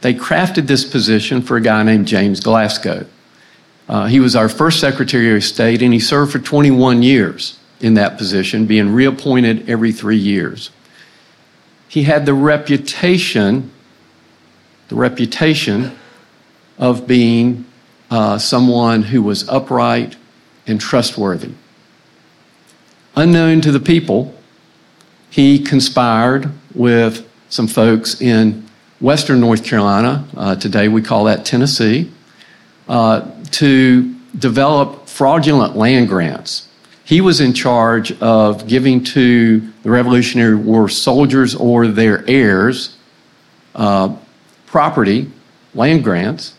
they crafted this position for a guy named James Glasgow. Uh, he was our first Secretary of State, and he served for 21 years in that position, being reappointed every three years. He had the reputation, the reputation of being uh, someone who was upright and trustworthy. Unknown to the people, he conspired with some folks in Western North Carolina, uh, today we call that Tennessee, uh, to develop fraudulent land grants. He was in charge of giving to the Revolutionary War soldiers or their heirs uh, property, land grants,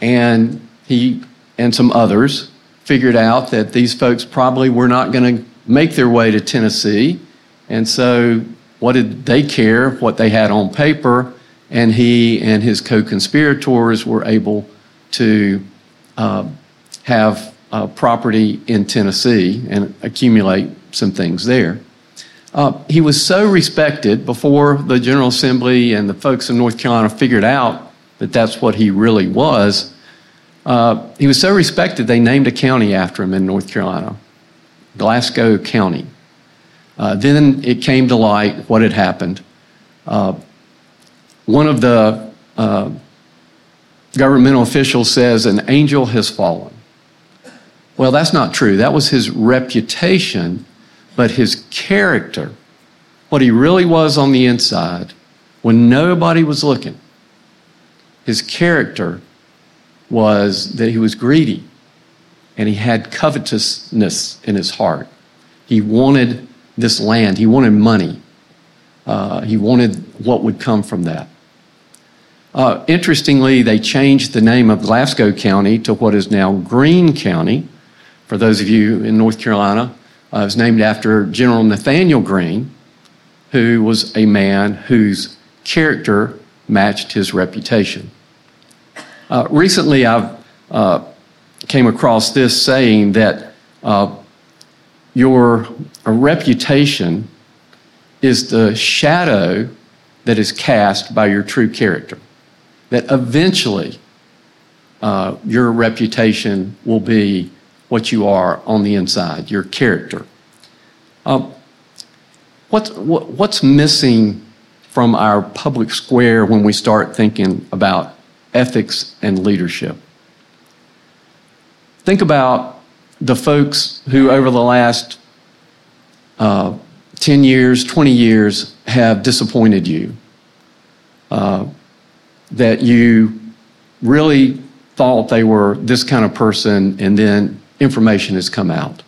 and he and some others figured out that these folks probably were not going to make their way to Tennessee. And so, what did they care what they had on paper? And he and his co conspirators were able to uh, have uh, property in Tennessee and accumulate some things there. Uh, he was so respected before the General Assembly and the folks in North Carolina figured out that that's what he really was. Uh, he was so respected, they named a county after him in North Carolina, Glasgow County. Uh, then it came to light what had happened. One of the uh, governmental officials says an angel has fallen. Well, that's not true. That was his reputation, but his character, what he really was on the inside, when nobody was looking, his character was that he was greedy and he had covetousness in his heart. He wanted this land, he wanted money, uh, he wanted what would come from that. Uh, interestingly, they changed the name of Glasgow County to what is now Greene County. For those of you in North Carolina, uh, it was named after General Nathanael Greene, who was a man whose character matched his reputation. Uh, recently, I uh, came across this saying that uh, your reputation is the shadow that is cast by your true character that eventually uh, your reputation will be what you are on the inside, your character. Uh, what's, what, what's missing from our public square when we start thinking about ethics and leadership? Think about the folks who, over the last uh, 10 years, 20 years, have disappointed you. Uh, that you really thought they were this kind of person, and then information has come out.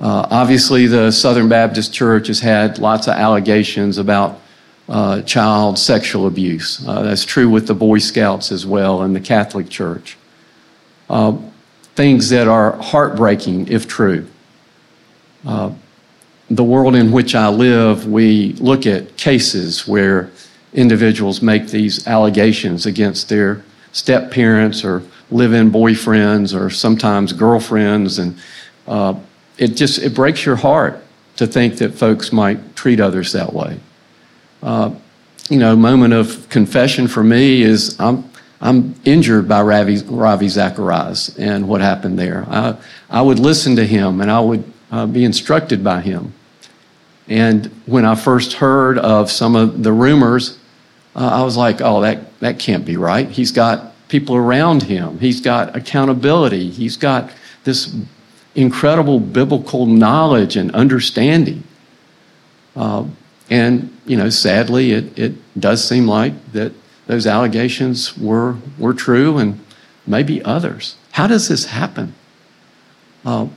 Uh, obviously, the Southern Baptist Church has had lots of allegations about uh, child sexual abuse. Uh, that's true with the Boy Scouts as well and the Catholic Church. Uh, things that are heartbreaking if true. Uh, the world in which I live, we look at cases where individuals make these allegations against their step parents or live in boyfriends or sometimes girlfriends. And uh, it just it breaks your heart to think that folks might treat others that way. Uh, you know, moment of confession for me is I'm I'm injured by Ravi, Ravi Zacharias and what happened there. I, I would listen to him and I would uh, be instructed by him. And when I first heard of some of the rumors uh, I was like, oh, that, that can't be right. He's got people around him, he's got accountability, he's got this incredible biblical knowledge and understanding. Uh, and, you know, sadly, it, it does seem like that those allegations were, were true and maybe others. How does this happen? Uh,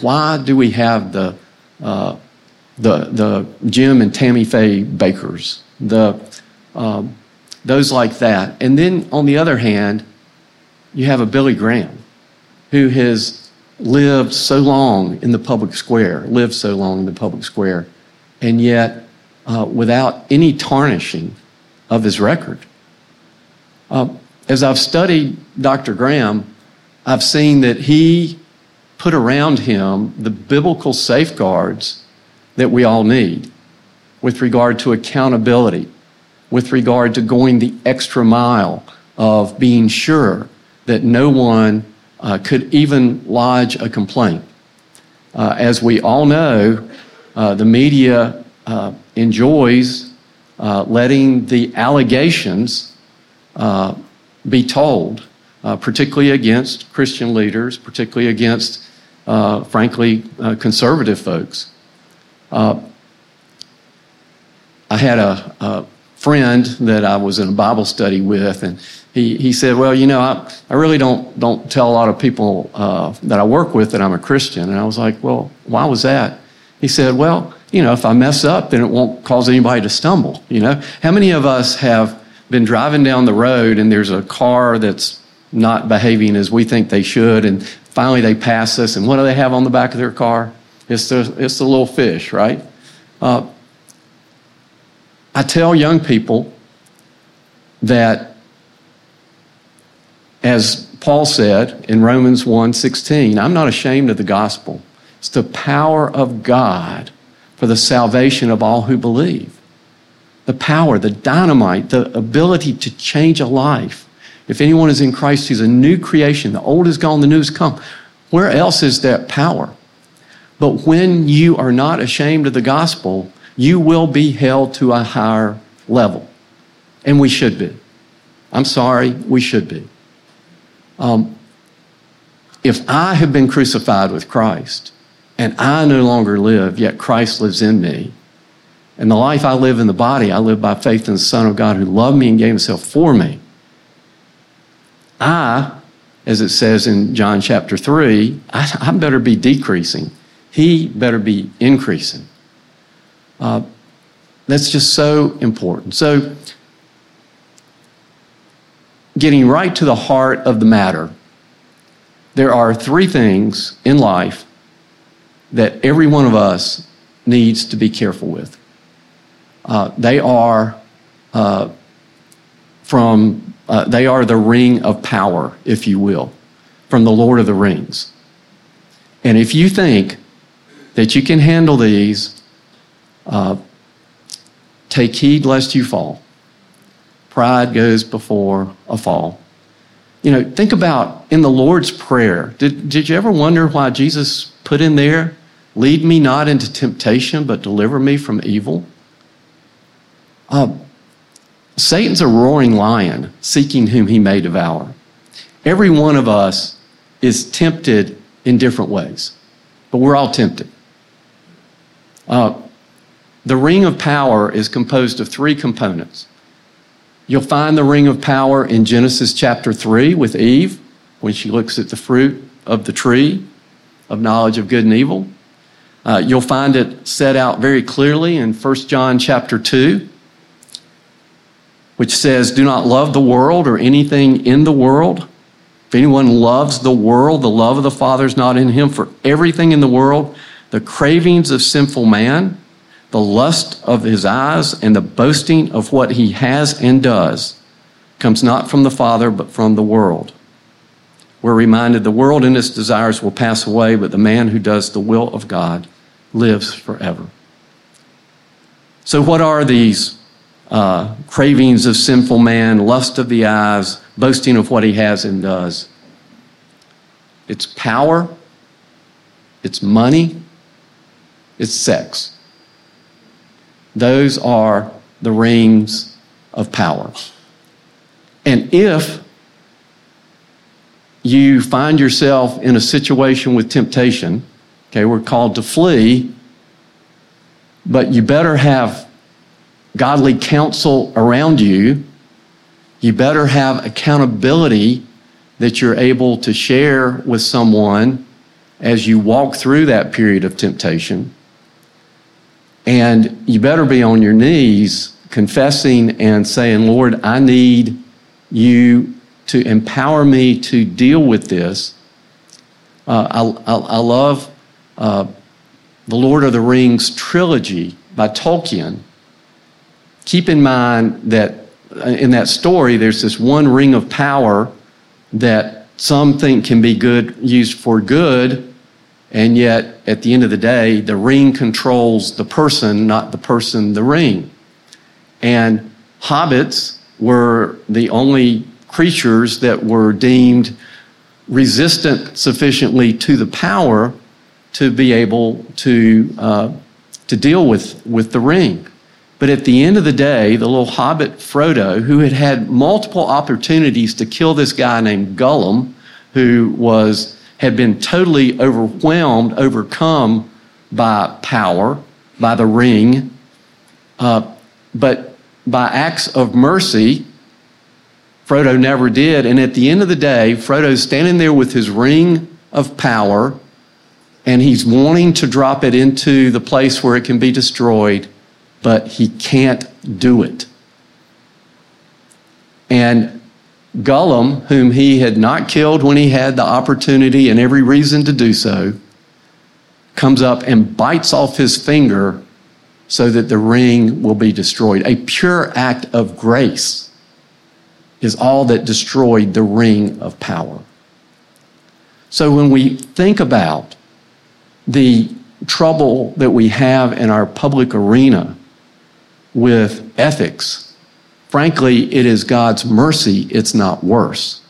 why do we have the, uh, the, the Jim and Tammy Faye Bakers, the um, those like that. And then on the other hand, you have a Billy Graham who has lived so long in the public square, lived so long in the public square, and yet uh, without any tarnishing of his record. Uh, as I've studied Dr. Graham, I've seen that he put around him the biblical safeguards that we all need with regard to accountability, with regard to going the extra mile of being sure that no one uh, could even lodge a complaint. Uh, as we all know, uh, the media uh, enjoys uh, letting the allegations uh, be told, particularly against Christian leaders, particularly against, frankly, conservative folks. I had a, a friend that I was in a Bible study with, and he, he said, Well, you know, I, I really don't, don't tell a lot of people uh, that I work with that I'm a Christian. And I was like, Well, why was that? He said, Well, you know, if I mess up, then it won't cause anybody to stumble. You know, how many of us have been driving down the road and there's a car that's not behaving as we think they should, and finally they pass us, and what do they have on the back of their car? It's the, it's the little fish, right? Uh, I tell young people that as Paul said in Romans 1:16, I'm not ashamed of the gospel. It's the power of God for the salvation of all who believe. The power, the dynamite, the ability to change a life. If anyone is in Christ, he's a new creation. The old is gone, the new has come. Where else is that power? But when you are not ashamed of the gospel, you will be held to a higher level. And we should be. I'm sorry, we should be. Um, if I have been crucified with Christ and I no longer live, yet Christ lives in me, and the life I live in the body, I live by faith in the Son of God who loved me and gave himself for me. I, as it says in John chapter 3, I, I better be decreasing. He better be increasing. Uh, that's just so important. So, getting right to the heart of the matter, there are three things in life that every one of us needs to be careful with. Uh, they are uh, from uh, they are the ring of power, if you will, from the Lord of the Rings. And if you think that you can handle these, uh, take heed lest you fall. Pride goes before a fall. You know, think about in the Lord's Prayer. Did, did you ever wonder why Jesus put in there, lead me not into temptation, but deliver me from evil? Uh, Satan's a roaring lion seeking whom he may devour. Every one of us is tempted in different ways, but we're all tempted. Uh, the ring of power is composed of three components You'll find the ring of power in Genesis chapter 3 with Eve when she looks at the fruit of the tree of knowledge of good and evil. Uh, you'll find it set out very clearly in 1 John chapter 2, which says, Do not love the world or anything in the world. If anyone loves the world, the love of the Father is not in him. For everything in the world, the cravings of sinful man, the lust of his eyes and the boasting of what he has and does comes not from the Father, but from the world. We're reminded the world and its desires will pass away, but the man who does the will of God lives forever. So, what are these uh, cravings of sinful man, lust of the eyes, boasting of what he has and does? It's power, it's money, it's sex. Those are the rings of power. And if you find yourself in a situation with temptation, okay, we're called to flee, but you better have godly counsel around you. You better have accountability that you're able to share with someone as you walk through that period of temptation. And you better be on your knees confessing and saying, Lord, I need you to empower me to deal with this. Uh, I, I, I, love uh, the Lord of the Rings trilogy by Tolkien. Keep in mind that uh, in that story, there's this one ring of power that some think can be good used for good, and yet at the end of the day, the ring controls the person, not the person the ring. And hobbits were the only creatures that were deemed resistant sufficiently to the power to be able to, uh, to deal with, with the ring. But at the end of the day, the little hobbit Frodo, who had had multiple opportunities to kill this guy named Gollum, who was, had been totally overwhelmed, overcome by power, by the ring, uh, but by acts of mercy, Frodo never did. And at the end of the day, Frodo's standing there with his ring of power, and he's wanting to drop it into the place where it can be destroyed but he can't do it. And Gollum, whom he had not killed when he had the opportunity and every reason to do so, comes up and bites off his finger so that the ring will be destroyed. A pure act of grace is all that destroyed the ring of power. So when we think about the trouble that we have in our public arena, with ethics. Frankly, it is God's mercy, it's not worse.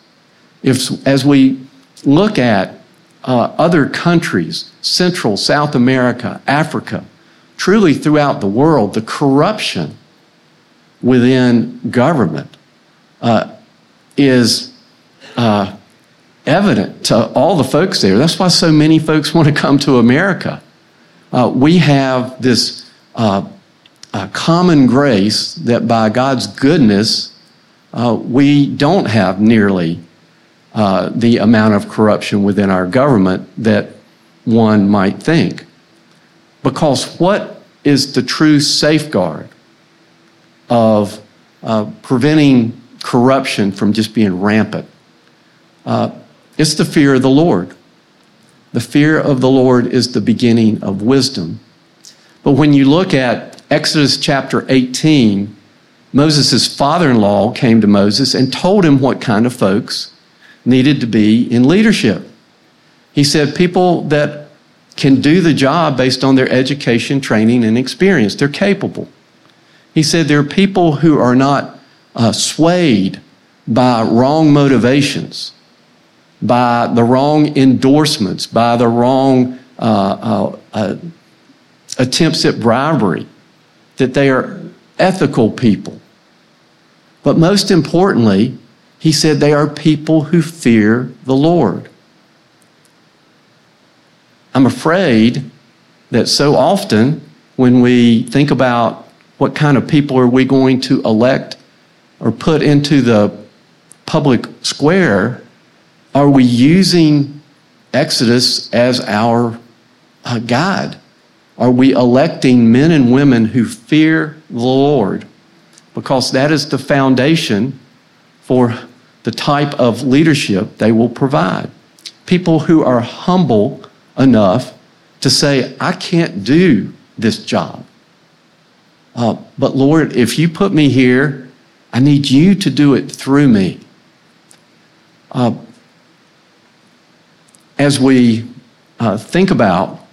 If, as we look at uh, other countries, Central, South America, Africa, truly throughout the world, the corruption within government uh, is uh, evident to all the folks there. That's why so many folks want to come to America. Uh, we have this uh, uh, common grace that by God's goodness, uh, we don't have nearly uh, the amount of corruption within our government that one might think. Because what is the true safeguard of uh, preventing corruption from just being rampant? Uh, it's the fear of the Lord. The fear of the Lord is the beginning of wisdom. But when you look at Exodus chapter 18, Moses' father in law came to Moses and told him what kind of folks needed to be in leadership. He said, People that can do the job based on their education, training, and experience. They're capable. He said, There are people who are not uh, swayed by wrong motivations, by the wrong endorsements, by the wrong uh, uh, uh attempts at bribery that they are ethical people. But most importantly, he said they are people who fear the Lord. I'm afraid that so often when we think about what kind of people are we going to elect or put into the public square, are we using Exodus as our uh, guide? Are we electing men and women who fear the Lord? Because that is the foundation for the type of leadership they will provide. People who are humble enough to say, I can't do this job. Uh, but Lord, if you put me here, I need you to do it through me. Uh, as we uh, think about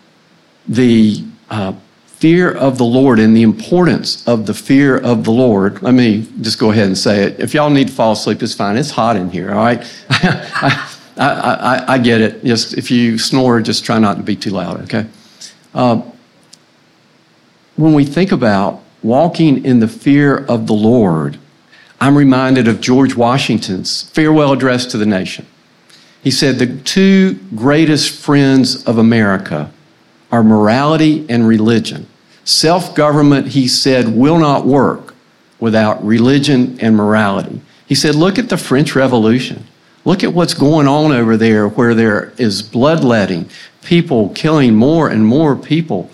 the uh, fear of the Lord and the importance of the fear of the Lord. Let me just go ahead and say it. If y'all need to fall asleep, it's fine. It's hot in here, all right? I, I, I, I, get it. Just if you snore, just try not to be too loud, okay? Uh, when we think about walking in the fear of the Lord, I'm reminded of George Washington's farewell address to the nation. He said, The two greatest friends of America are morality and religion. Self government, he said, will not work without religion and morality. He said, look at the French Revolution. Look at what's going on over there where there is bloodletting, people killing more and more people.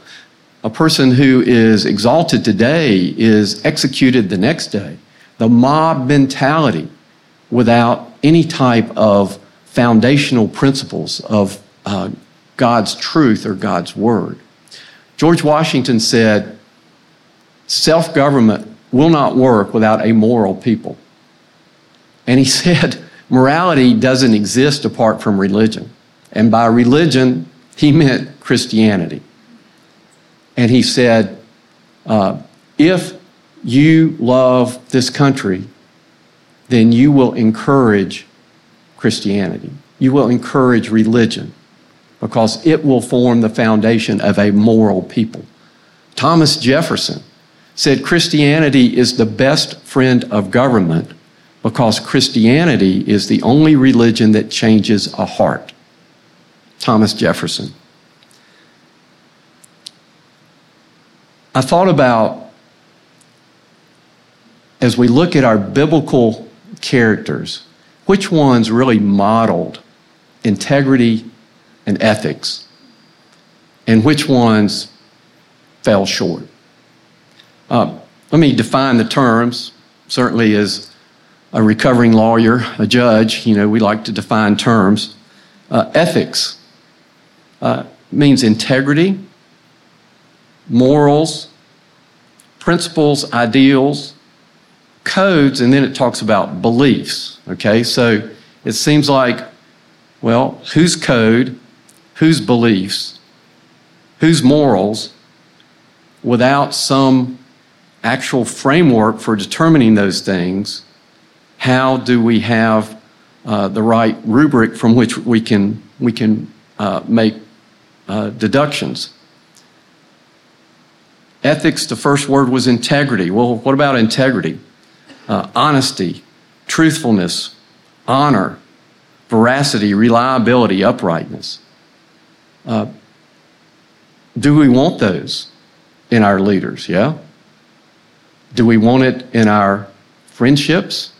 A person who is exalted today is executed the next day. The mob mentality without any type of foundational principles of uh, God's truth or God's word. George Washington said, self government will not work without a moral people. And he said, morality doesn't exist apart from religion. And by religion, he meant Christianity. And he said, uh, if you love this country, then you will encourage Christianity. You will encourage religion because it will form the foundation of a moral people. Thomas Jefferson said Christianity is the best friend of government because Christianity is the only religion that changes a heart. Thomas Jefferson. I thought about as we look at our biblical characters, which ones really modeled integrity and ethics, and which ones fell short. Uh, let me define the terms. Certainly, as a recovering lawyer, a judge, you know, we like to define terms. Uh, ethics uh, means integrity, morals, principles, ideals, codes, and then it talks about beliefs. Okay, so it seems like, well, whose code, whose beliefs, whose morals, without some actual framework for determining those things, how do we have uh, the right rubric from which we can, we can uh, make uh, deductions? Ethics, the first word was integrity. Well, what about integrity? uh, honesty, truthfulness, honor, veracity, reliability, uprightness. Uh, do we want those in our leaders? Yeah? Do we want it in our friendships?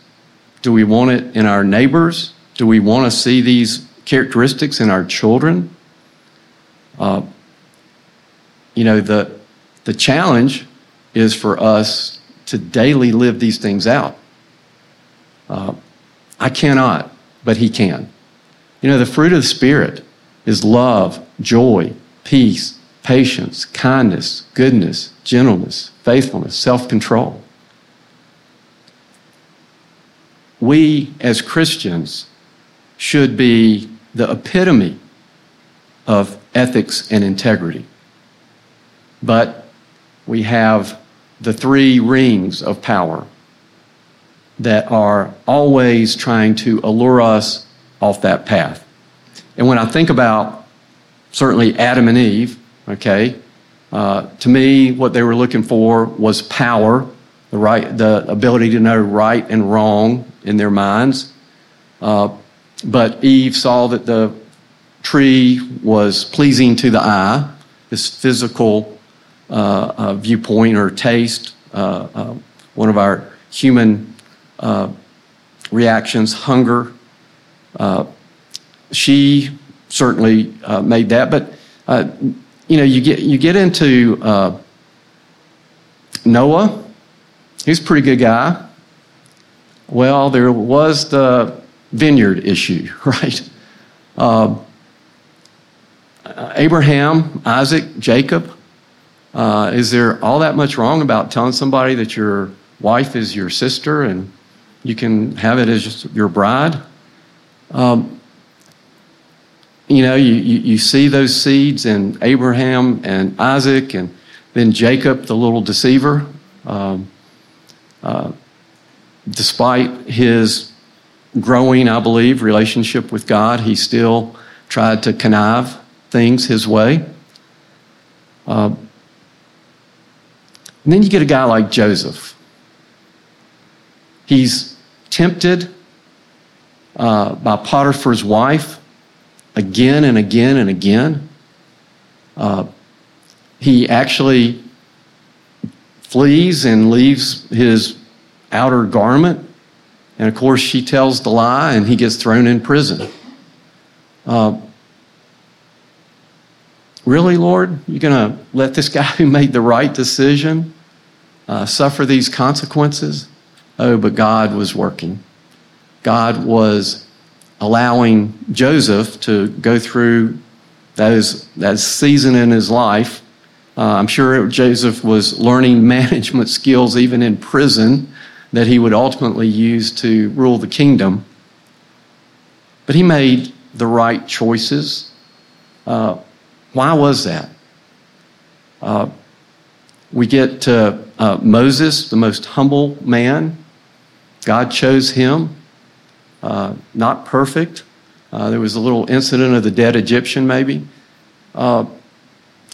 Do we want it in our neighbors? Do we want to see these characteristics in our children? Uh, you know, the, the challenge is for us to daily live these things out. Uh, I cannot, but He can. You know, the fruit of the Spirit is love, joy, peace, patience, kindness, goodness, gentleness, faithfulness, self control. We as Christians should be the epitome of ethics and integrity. But we have the three rings of power that are always trying to allure us off that path. And when I think about certainly Adam and Eve, okay, uh, to me, what they were looking for was power, the right, the ability to know right and wrong in their minds. Uh, but Eve saw that the tree was pleasing to the eye, this physical uh, uh, viewpoint or taste, uh, one of our human reactions, hunger. she certainly made that, but you know, you get you get into Noah. He's a pretty good guy. Well, there was the vineyard issue, right? Uh, Abraham, Isaac, Jacob, uh, is there all that much wrong about telling somebody that your wife is your sister and you can have it as your bride? Um, you know, you, you, you, see those seeds in Abraham and Isaac and then Jacob, the little deceiver. Um, uh, despite his growing, I believe, relationship with God, he still tried to connive things his way. Uh, and then you get a guy like Joseph. He's tempted uh, by Potiphar's wife again and again and again. Uh, he actually flees and leaves his outer garment. And of course, she tells the lie and he gets thrown in prison. Uh, really, Lord? You're going to let this guy who made the right decision uh, suffer these consequences? Oh, but God was working. God was allowing Joseph to go through those, that season in his life. Uh, I'm sure Joseph was learning management skills even in prison that he would ultimately use to rule the kingdom. But he made the right choices. Uh, why was that? Uh, we get to uh, Moses, the most humble man. God chose him, not perfect. Uh, there was a little incident of the dead Egyptian, maybe. Uh,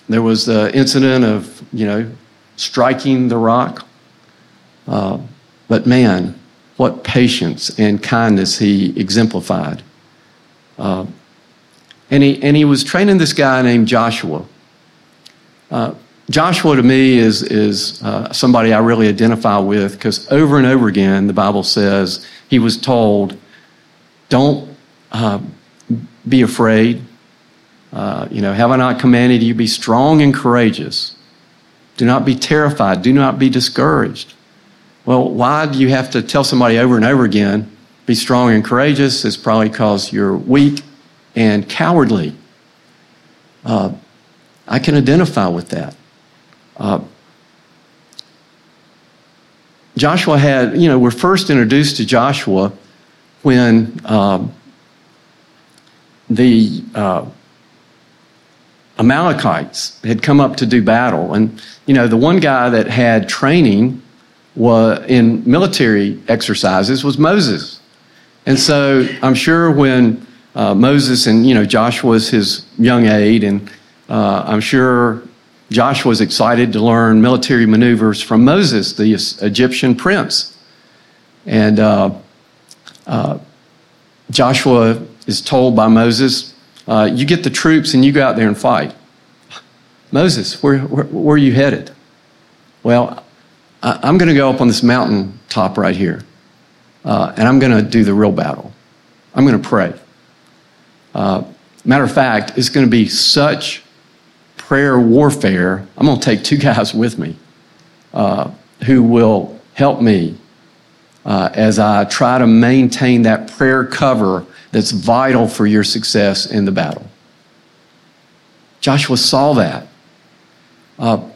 there was the incident of, you know, striking the rock. Uh, but man, what patience and kindness he exemplified. Uh, and, he, and he was training this guy named Joshua. Uh, Joshua to me is, is uh, somebody I really identify with because over and over again the Bible says he was told, don't uh, be afraid. Uh, you know, have I not commanded you be strong and courageous? Do not be terrified. Do not be discouraged. Well, why do you have to tell somebody over and over again, be strong and courageous? It's probably because you're weak and cowardly. Uh, I can identify with that. Uh, Joshua had, you know, we're first introduced to Joshua when um, the uh, Amalekites had come up to do battle. And, you know, the one guy that had training was, in military exercises was Moses. And so I'm sure when uh, Moses and, you know, Joshua was his young aide, and uh, I'm sure Joshua was excited to learn military maneuvers from Moses, the Egyptian prince. And uh, uh, Joshua is told by Moses, uh, You get the troops and you go out there and fight. Moses, where, where, where are you headed? Well, I, am going to go up on this mountain top right here, uh, and I'm going to do the real battle. I'm going to pray. Uh, matter of fact, it's going to be such prayer warfare. I'm going to take two guys with me uh, who will help me uh, as I try to maintain that prayer cover that's vital for your success in the battle. Joshua saw that. Uh,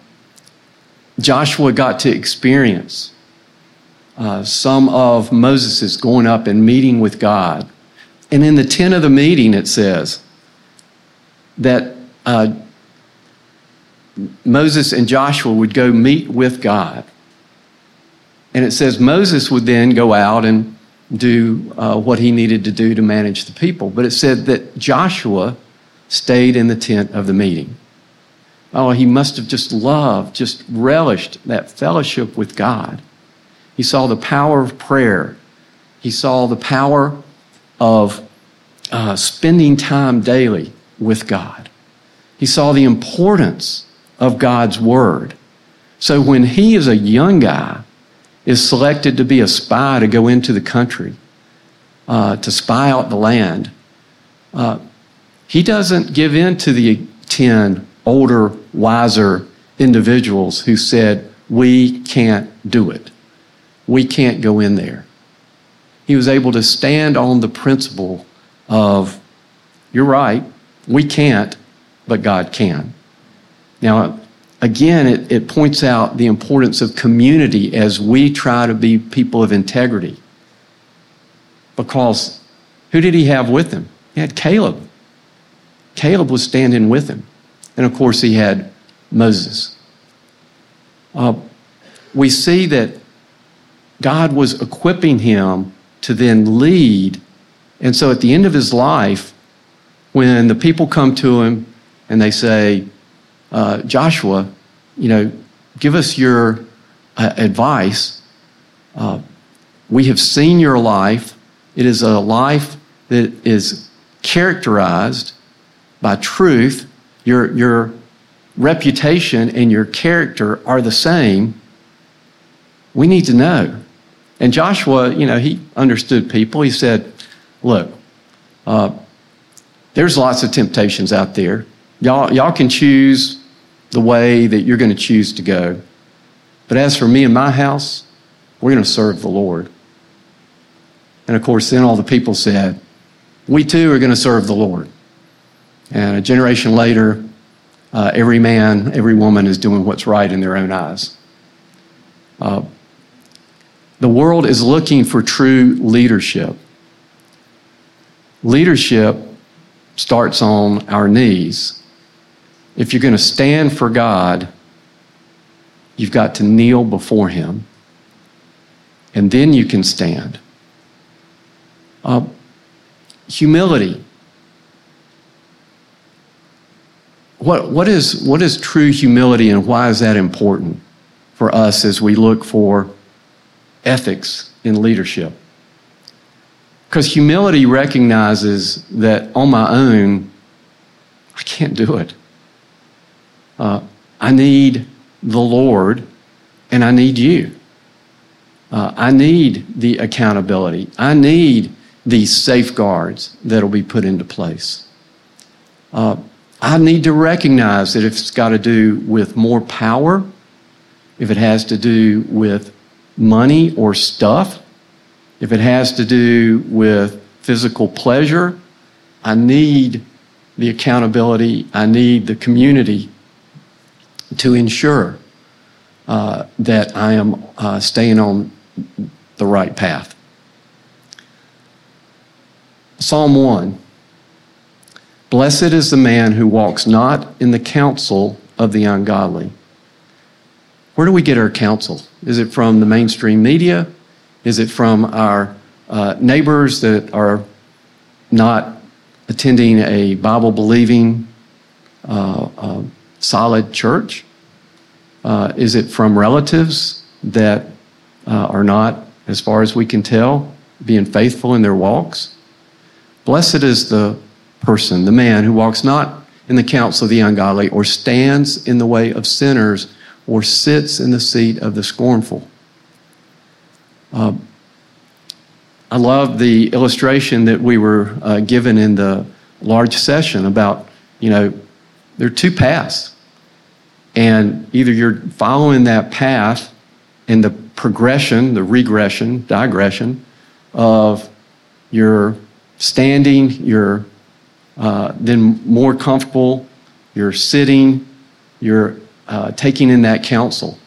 Joshua got to experience uh, some of Moses' going up and meeting with God. And in the tent of the meeting, it says that uh, Moses and Joshua would go meet with God. And it says Moses would then go out and do uh, what he needed to do to manage the people. But it said that Joshua stayed in the tent of the meeting. Oh, he must have just loved, just relished that fellowship with God. He saw the power of prayer. He saw the power of uh, spending time daily with God. He saw the importance of God's Word. So when he, is a young guy, is selected to be a spy to go into the country, uh, to spy out the land, uh, he doesn't give in to the 10 older, wiser individuals who said, We can't do it. We can't go in there. He was able to stand on the principle of, You're right, we can't, but God can. Now, again, it, it points out the importance of community as we try to be people of integrity. Because who did he have with him? He had Caleb. Caleb was standing with him. And of course, he had Moses. Uh, we see that God was equipping him to then lead. And so at the end of his life, when the people come to him and they say, uh, Joshua, you know, give us your uh, advice. Uh, we have seen your life. It is a life that is characterized by truth. Your, your reputation and your character are the same. We need to know. And Joshua, you know, he understood people. He said, Look, uh, there's lots of temptations out there. Y'all, y'all can choose the way that you're going to choose to go. But as for me and my house, we're going to serve the Lord. And of course, then all the people said, We too are going to serve the Lord. And a generation later, uh, every man, every woman is doing what's right in their own eyes. Uh, the world is looking for true leadership. Leadership starts on our knees. If you're going to stand for God, you've got to kneel before Him, and then you can stand. Uh, humility. What, what, is, what is true humility and why is that important for us as we look for ethics in leadership? Because humility recognizes that on my own, I can't do it. Uh, I need the Lord and I need you. Uh, I need the accountability. I need these safeguards that will be put into place. Uh, I need to recognize that if it's got to do with more power, if it has to do with money or stuff, if it has to do with physical pleasure, I need the accountability, I need the community to ensure uh, that I am uh, staying on the right path. Psalm 1 Blessed is the man who walks not in the counsel of the ungodly. Where do we get our counsel? Is it from the mainstream media? Is it from our uh, neighbors that are not attending a Bible believing, uh, uh, solid church? Uh, is it from relatives that uh, are not, as far as we can tell, being faithful in their walks? Blessed is the person, the man who walks not in the counsel of the ungodly, or stands in the way of sinners, or sits in the seat of the scornful. Uh, I love the illustration that we were uh, given in the large session about, you know, there are two paths. And either you're following that path in the progression, the regression, digression of your standing, you're uh, then more comfortable, you're sitting, you're uh, taking in that counsel.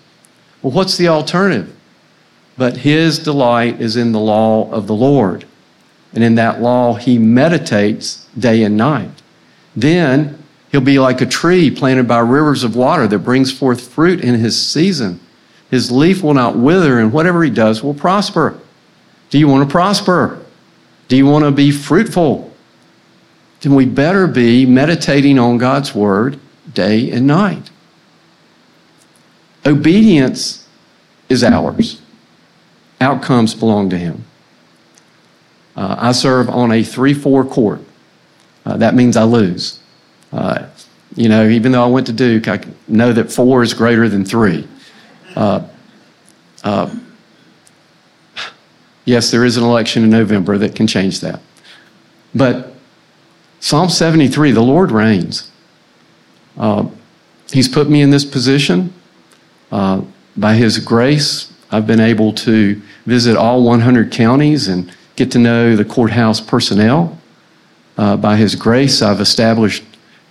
Well, what's the alternative? But his delight is in the law of the Lord. And in that law, he meditates day and night. Then he'll be like a tree planted by rivers of water that brings forth fruit in his season. His leaf will not wither, and whatever he does will prosper. Do you want to prosper? Do you want to be fruitful? Then we better be meditating on God's word day and night. Obedience is ours, outcomes belong to Him. Uh, I serve on a 3 4 court. Uh, that means I lose. Uh, you know, even though I went to Duke, I know that four is greater than three. Uh, uh, yes, there is an election in November that can change that. But Psalm 73, the Lord reigns. Uh, he's put me in this position. Uh, by His grace, I've been able to visit all 100 counties and get to know the courthouse personnel. Uh, by His grace, I've established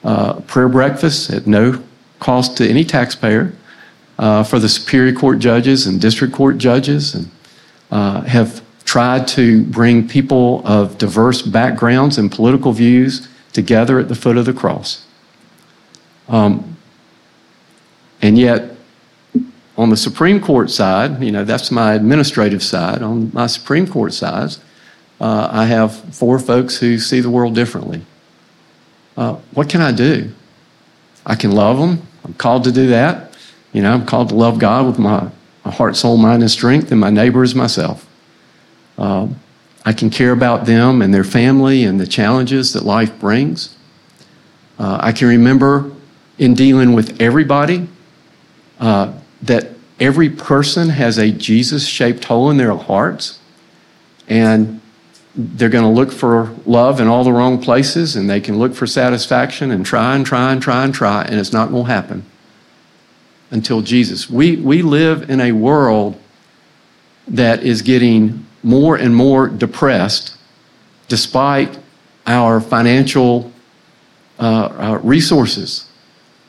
uh, prayer breakfasts at no cost to any taxpayer uh, for the Superior Court judges and District Court judges, and uh, have tried to bring people of diverse backgrounds and political views together at the foot of the cross. Um, and yet, on the Supreme Court side, you know, that's my administrative side. On my Supreme Court side, uh, I have four folks who see the world differently. Uh, what can I do? I can love them. I'm called to do that. You know, I'm called to love God with my, my heart, soul, mind, and strength, and my neighbor myself. Uh, I can care about them and their family and the challenges that life brings. Uh, I can remember in dealing with everybody uh, that every person has a Jesus shaped hole in their hearts, and they're going to look for love in all the wrong places, and they can look for satisfaction and try and try and try and try, and it's not going to happen until Jesus. We, we live in a world that is getting more and more depressed despite our financial uh, uh, resources.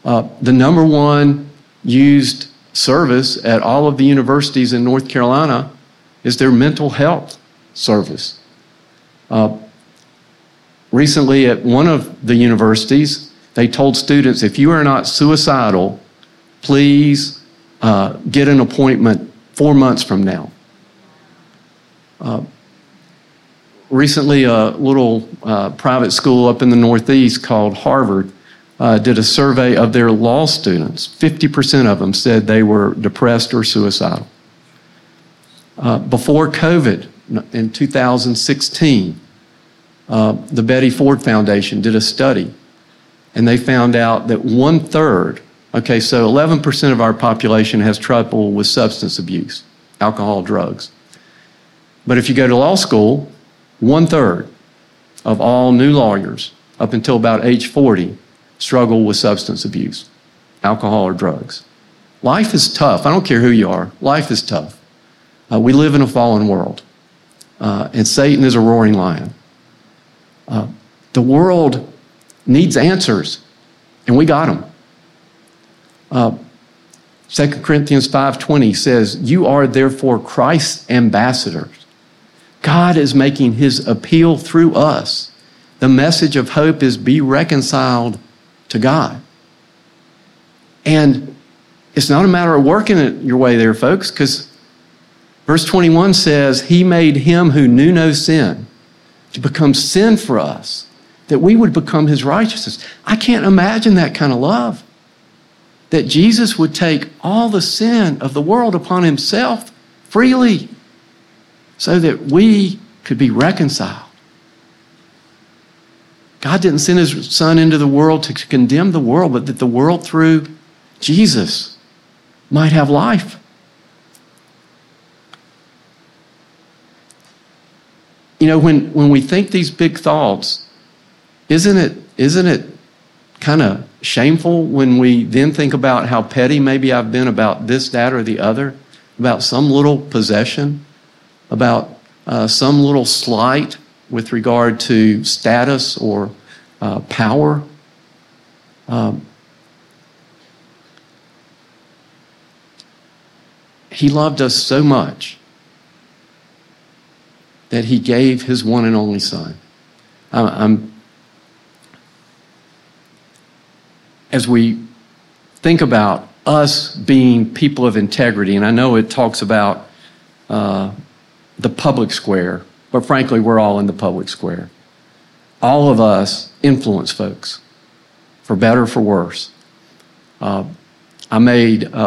Uh, the number one used service at all of the universities in North Carolina is their mental health service. Uh, recently, at one of the universities, they told students if you are not suicidal, please uh, get an appointment four months from now. Uh, recently, a little uh, private school up in the Northeast called Harvard uh, did a survey of their law students. 50% of them said they were depressed or suicidal. Uh, before COVID, in 2016, uh, the Betty Ford Foundation did a study, and they found out that one third, okay, so 11% of our population has trouble with substance abuse, alcohol, drugs. But if you go to law school, one third of all new lawyers up until about age 40 struggle with substance abuse, alcohol, or drugs. Life is tough. I don't care who you are, life is tough. Uh, we live in a fallen world, uh, and Satan is a roaring lion. Uh, the world needs answers, and we got them. Uh, 2 Corinthians 5:20 says, "You are therefore Christ's ambassadors." God is making his appeal through us. The message of hope is be reconciled to God. And it's not a matter of working it your way there, folks, because verse 21 says, He made him who knew no sin to become sin for us, that we would become his righteousness. I can't imagine that kind of love. That Jesus would take all the sin of the world upon himself freely so that we could be reconciled. God didn't send his son into the world to condemn the world, but that the world through Jesus might have life. You know, when, when we think these big thoughts, isn't it, isn't it kind of shameful when we then think about how petty maybe I've been about this, that, or the other, about some little possession, about uh, some little slight with regard to status or uh, power. Um, he loved us so much that he gave his one and only son. I'm, as we think about us being people of integrity, and I know it talks about uh, the public square, but frankly, we're all in the public square. All of us influence folks, for better or for worse. Uh, I made uh,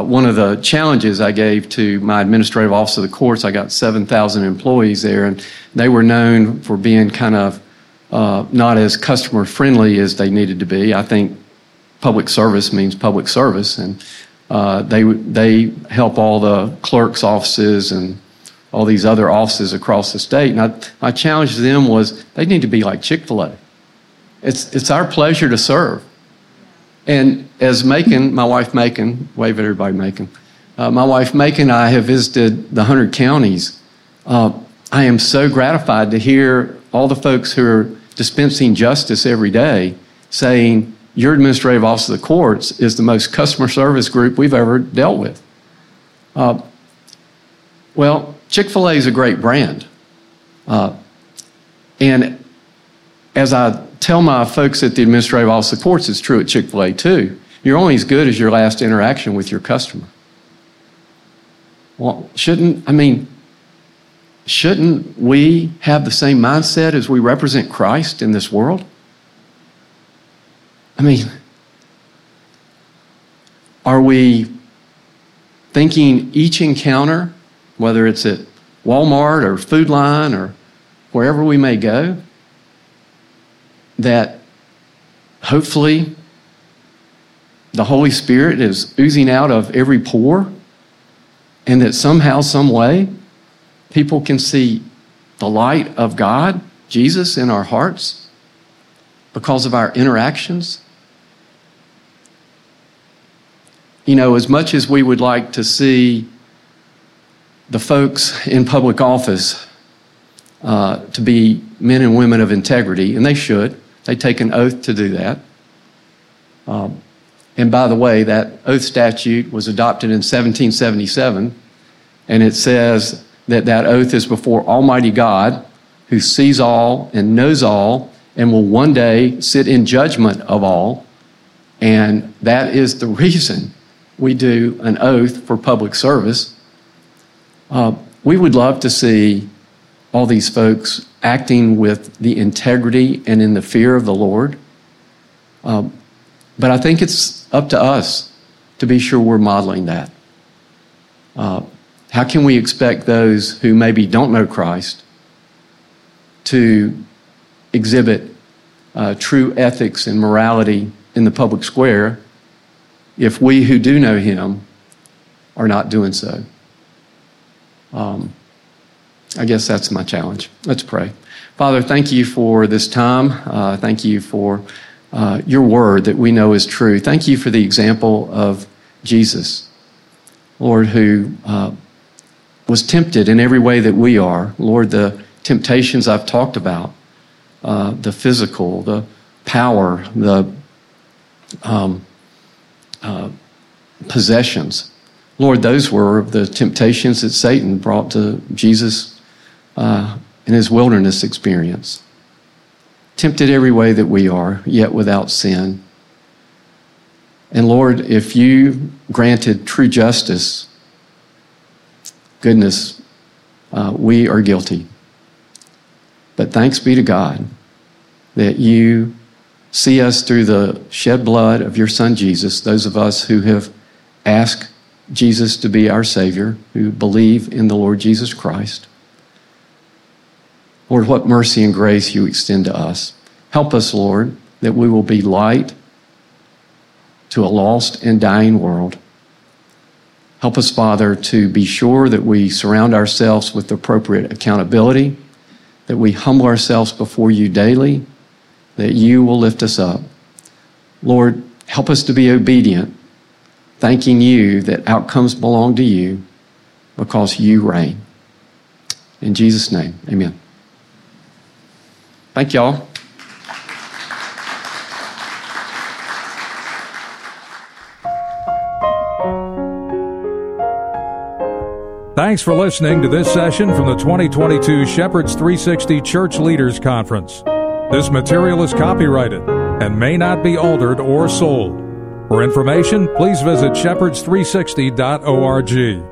uh, one of the challenges I gave to my administrative office of the courts. I got 7,000 employees there, and they were known for being kind of uh, not as customer friendly as they needed to be. I think public service means public service, and uh, they they help all the clerks' offices and all these other offices across the state. And I, my challenge to them was they need to be like Chick fil A. It's, it's our pleasure to serve. And as Macon, my wife Macon, wave at everybody, Macon. Uh, my wife Macon and I have visited the 100 counties. Uh, I am so gratified to hear all the folks who are dispensing justice every day saying, Your administrative office of the courts is the most customer service group we've ever dealt with. Uh, well, Chick fil A is a great brand. Uh, and as I tell my folks at the administrative office of the courts, it's true at Chick fil A too. You're only as good as your last interaction with your customer. Well, shouldn't, I mean, shouldn't we have the same mindset as we represent Christ in this world? I mean, are we thinking each encounter whether it's at Walmart or Food Lion or wherever we may go, that hopefully the Holy Spirit is oozing out of every pore, and that somehow, some way, people can see the light of God, Jesus, in our hearts because of our interactions. You know, as much as we would like to see the folks in public office uh, to be men and women of integrity, and they should. They take an oath to do that. Um, and by the way, that oath statute was adopted in 1777, and it says that that oath is before Almighty God, who sees all and knows all, and will one day sit in judgment of all. And that is the reason we do an oath for public service. Uh, we would love to see all these folks acting with the integrity and in the fear of the Lord. Um, but I think it's up to us to be sure we're modeling that. Uh, how can we expect those who maybe don't know Christ to exhibit uh, true ethics and morality in the public square if we who do know Him are not doing so? Um, I guess that's my challenge. Let's pray. Father, thank you for this time. Uh, thank you for uh, your word that we know is true. Thank you for the example of Jesus, Lord, who uh, was tempted in every way that we are. Lord, the temptations I've talked about, uh, the physical, the power, the um, uh, possessions. Lord, those were the temptations that Satan brought to Jesus uh, in his wilderness experience. Tempted every way that we are, yet without sin. And Lord, if you granted true justice, goodness, uh, we are guilty. But thanks be to God that you see us through the shed blood of your Son Jesus, those of us who have asked Jesus to be our Savior, who believe in the Lord Jesus Christ. Lord, what mercy and grace you extend to us. Help us, Lord, that we will be light to a lost and dying world. Help us, Father, to be sure that we surround ourselves with appropriate accountability, that we humble ourselves before you daily, that you will lift us up. Lord, help us to be obedient, thanking you that outcomes belong to you because you reign. In Jesus' name, amen. Thank y'all. Thanks for listening to this session from the 2022 Shepherds 360 Church Leaders Conference. This material is copyrighted and may not be altered or sold. For information, please visit shepherds360.org.